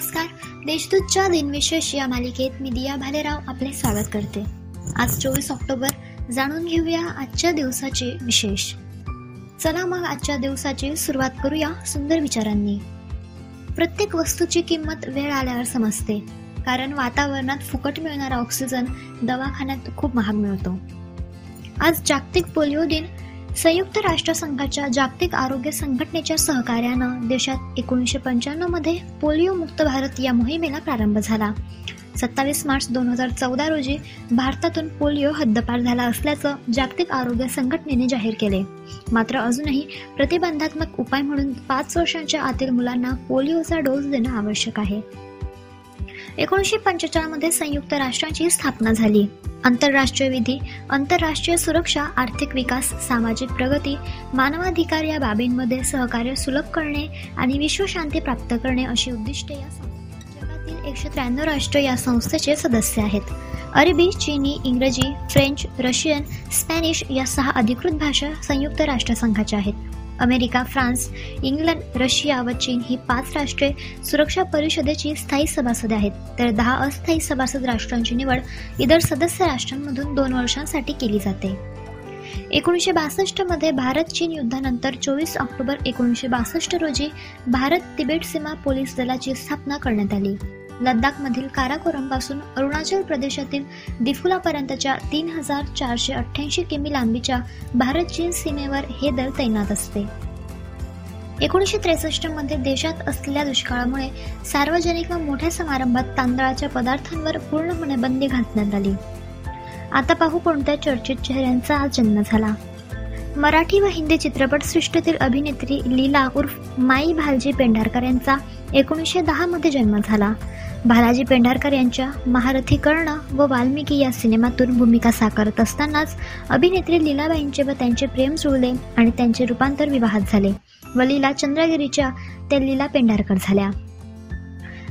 नमस्कार. देशदूतच्या दिनविशेष या मालिकेत मी दिया भालेराव आपले स्वागत करते. आज चोवीस ऑक्टोबर. जाणून घेऊया आजच्या दिवसाचे विशेष. चला मग आजच्या दिवसाची सुरुवात करूया सुंदर विचारांनी. प्रत्येक वस्तूची किंमत वेळ आल्यावर समजते. कारण वातावरणात फुकट मिळणारा ऑक्सिजन दवाखान्यात खूप महाग मिळतो. आज जागतिक पोलिओ दिन संयुक्त राष्ट्रसंघाच्या जागतिक आरोग्य संघटनेच्या सहकार्यानं देशात एकोणीसशे पंच्याण्णवमध्ये पोलिओ मुक्त भारत या मोहिमेला प्रारंभ झाला. सत्तावीस मार्च दोन हजार चौदा रोजी भारतातून पोलिओ हद्दपार झाला असल्याचं जागतिक आरोग्य संघटनेने जाहीर केले. मात्र अजूनही प्रतिबंधात्मक उपाय म्हणून पाच वर्षांच्या आतील मुलांना पोलिओचा डोस देणं आवश्यक आहे. एकोणीसशे पंचेचाळीसमध्ये संयुक्त राष्ट्रांची स्थापना झाली. आंतरराष्ट्रीय विधी आंतरराष्ट्रीय सुरक्षा आर्थिक विकास सामाजिक प्रगती मानवाधिकार या बाबींमध्ये सहकार्य सुलभ करणे आणि विश्वशांती प्राप्त करणे अशी उद्दिष्टे या जगातील एकशे त्र्याण्णव राष्ट्र या संस्थेचे सदस्य आहेत. अरबी चीनी इंग्रजी फ्रेंच रशियन स्पॅनिश या सहा अधिकृत भाषा संयुक्त राष्ट्रसंघाच्या आहेत. अमेरिका फ्रान्स इंग्लंड रशिया व चीन ही पाच राष्ट्रे सुरक्षा परिषदेची स्थायी सभासद आहेत. तर दहा अस्थायी सभासद राष्ट्रांची निवड इतर सदस्य राष्ट्रांमधून दोन वर्षांसाठी केली जाते. एकोणीसशे बासष्टमध्ये भारत चीन युद्धानंतर चोवीस ऑक्टोबर एकोणीसशे बासष्ट रोजी भारत तिबेट सीमा पोलीस दलाची स्थापना करण्यात आली. लद्दाखमधील काराकोरमपासून अरुणाचल प्रदेशातील दिफुलापर्यंतच्या तीन हजार चारशे अठ्ठ्याऐंशी किमी लांबीच्या भारत चीन सीमेवर हे दल तैनात असते. एकोणीसशे त्रेसष्टमध्ये देशात असलेल्या दुष्काळामुळे सार्वजनिक व मोठ्या समारंभात तांदळाच्या पदार्थांवर पूर्णपणे बंदी घालण्यात आली. आता पाहू कोणत्या चर्चित चेहऱ्यांचा आज जन्म झाला. मराठी व हिंदी चित्रपट सृष्टीतील अभिनेत्री लीला उर्फ माई भालजी पेंढारकर यांचा एकोणीसशे दहामध्ये जन्म झाला. बालाजी पेंढारकर यांच्या महारथी कर्ण व वाल्मिकी या सिनेमातून भूमिका साकारत असतानाच अभिनेत्री लीलाबाईंचे व त्यांचे प्रेम जुळले आणि त्यांचे रूपांतर विवाहात झाले व लीला चंद्रगिरीच्या त्या लीला पेंढारकर झाल्या.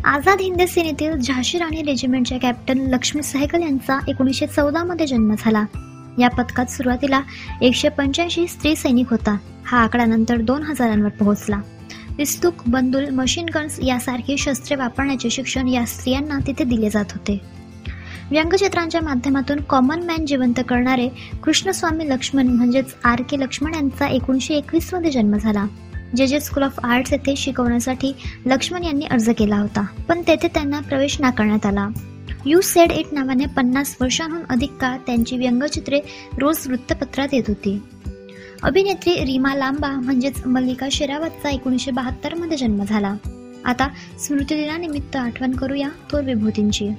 आझाद हिंद सेनेतील झाशी राणी रेजिमेंटच्या कॅप्टन लक्ष्मी सहगल यांचा एकोणीसशे चौदा मध्ये जन्म झाला. या पथकात सुरुवातीला एकशे पंच्याऐंशी स्त्री सैनिक होता. हा आकडा नंतर दोन हजारांवर पोहोचला. पिस्तूक बंदूल मशीन गन्स यासारखी शस्त्रे वापरण्याचे शिक्षण या स्त्रियांना तिथे दिले जात होते. व्यंगचित्रांच्या माध्यमातून कॉमन मॅन जिवंत करणारे कृष्णस्वामी लक्ष्मण म्हणजेच आर के लक्ष्मण यांचा एकोणीसशे एकवीसमध्ये जन्म झाला. जे जे स्कूल ऑफ आर्ट्स येथे शिकवण्यासाठी लक्ष्मण यांनी अर्ज केला होता पण तेथे त्यांना प्रवेश नाकारण्यात आला. यू सेड इट नावाने पन्नास वर्षांहून अधिक काळ त्यांची व्यंगचित्रे रोज वृत्तपत्रात येत होती. अभिनेत्री रीमा लांबा म्हणजेच मल्लिका शेरावतचा एकोणीसशे बहात्तरमध्ये जन्म झाला. आता स्मृतिदिनानिमित्त आठवण करूया थोर विभूतींची.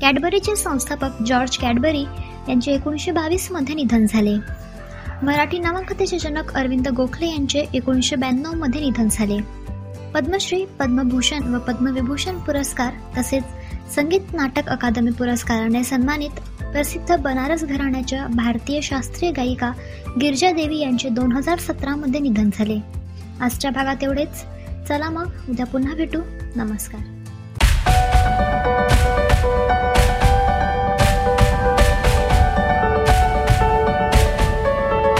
कॅडबरीचे संस्थापक जॉर्ज कॅडबरी यांचे एकोणीसशे बावीसमध्ये निधन झाले. मराठी नवकथेचे जनक अरविंद गोखले यांचे एकोणीसशे ब्याण्णवमध्ये निधन झाले. पद्मश्री पद्मभूषण व पद्मविभूषण पुरस्कार तसेच संगीत नाटक अकादमी पुरस्काराने सन्मानित प्रसिद्ध बनारस घराण्याच्या भारतीय शास्त्रीय गायिका गिरजा देवी यांचे दोन हजार सतरामध्ये निधन झाले. आजच्या भागात एवढेच. चला मग उद्या पुन्हा भेटू. नमस्कार.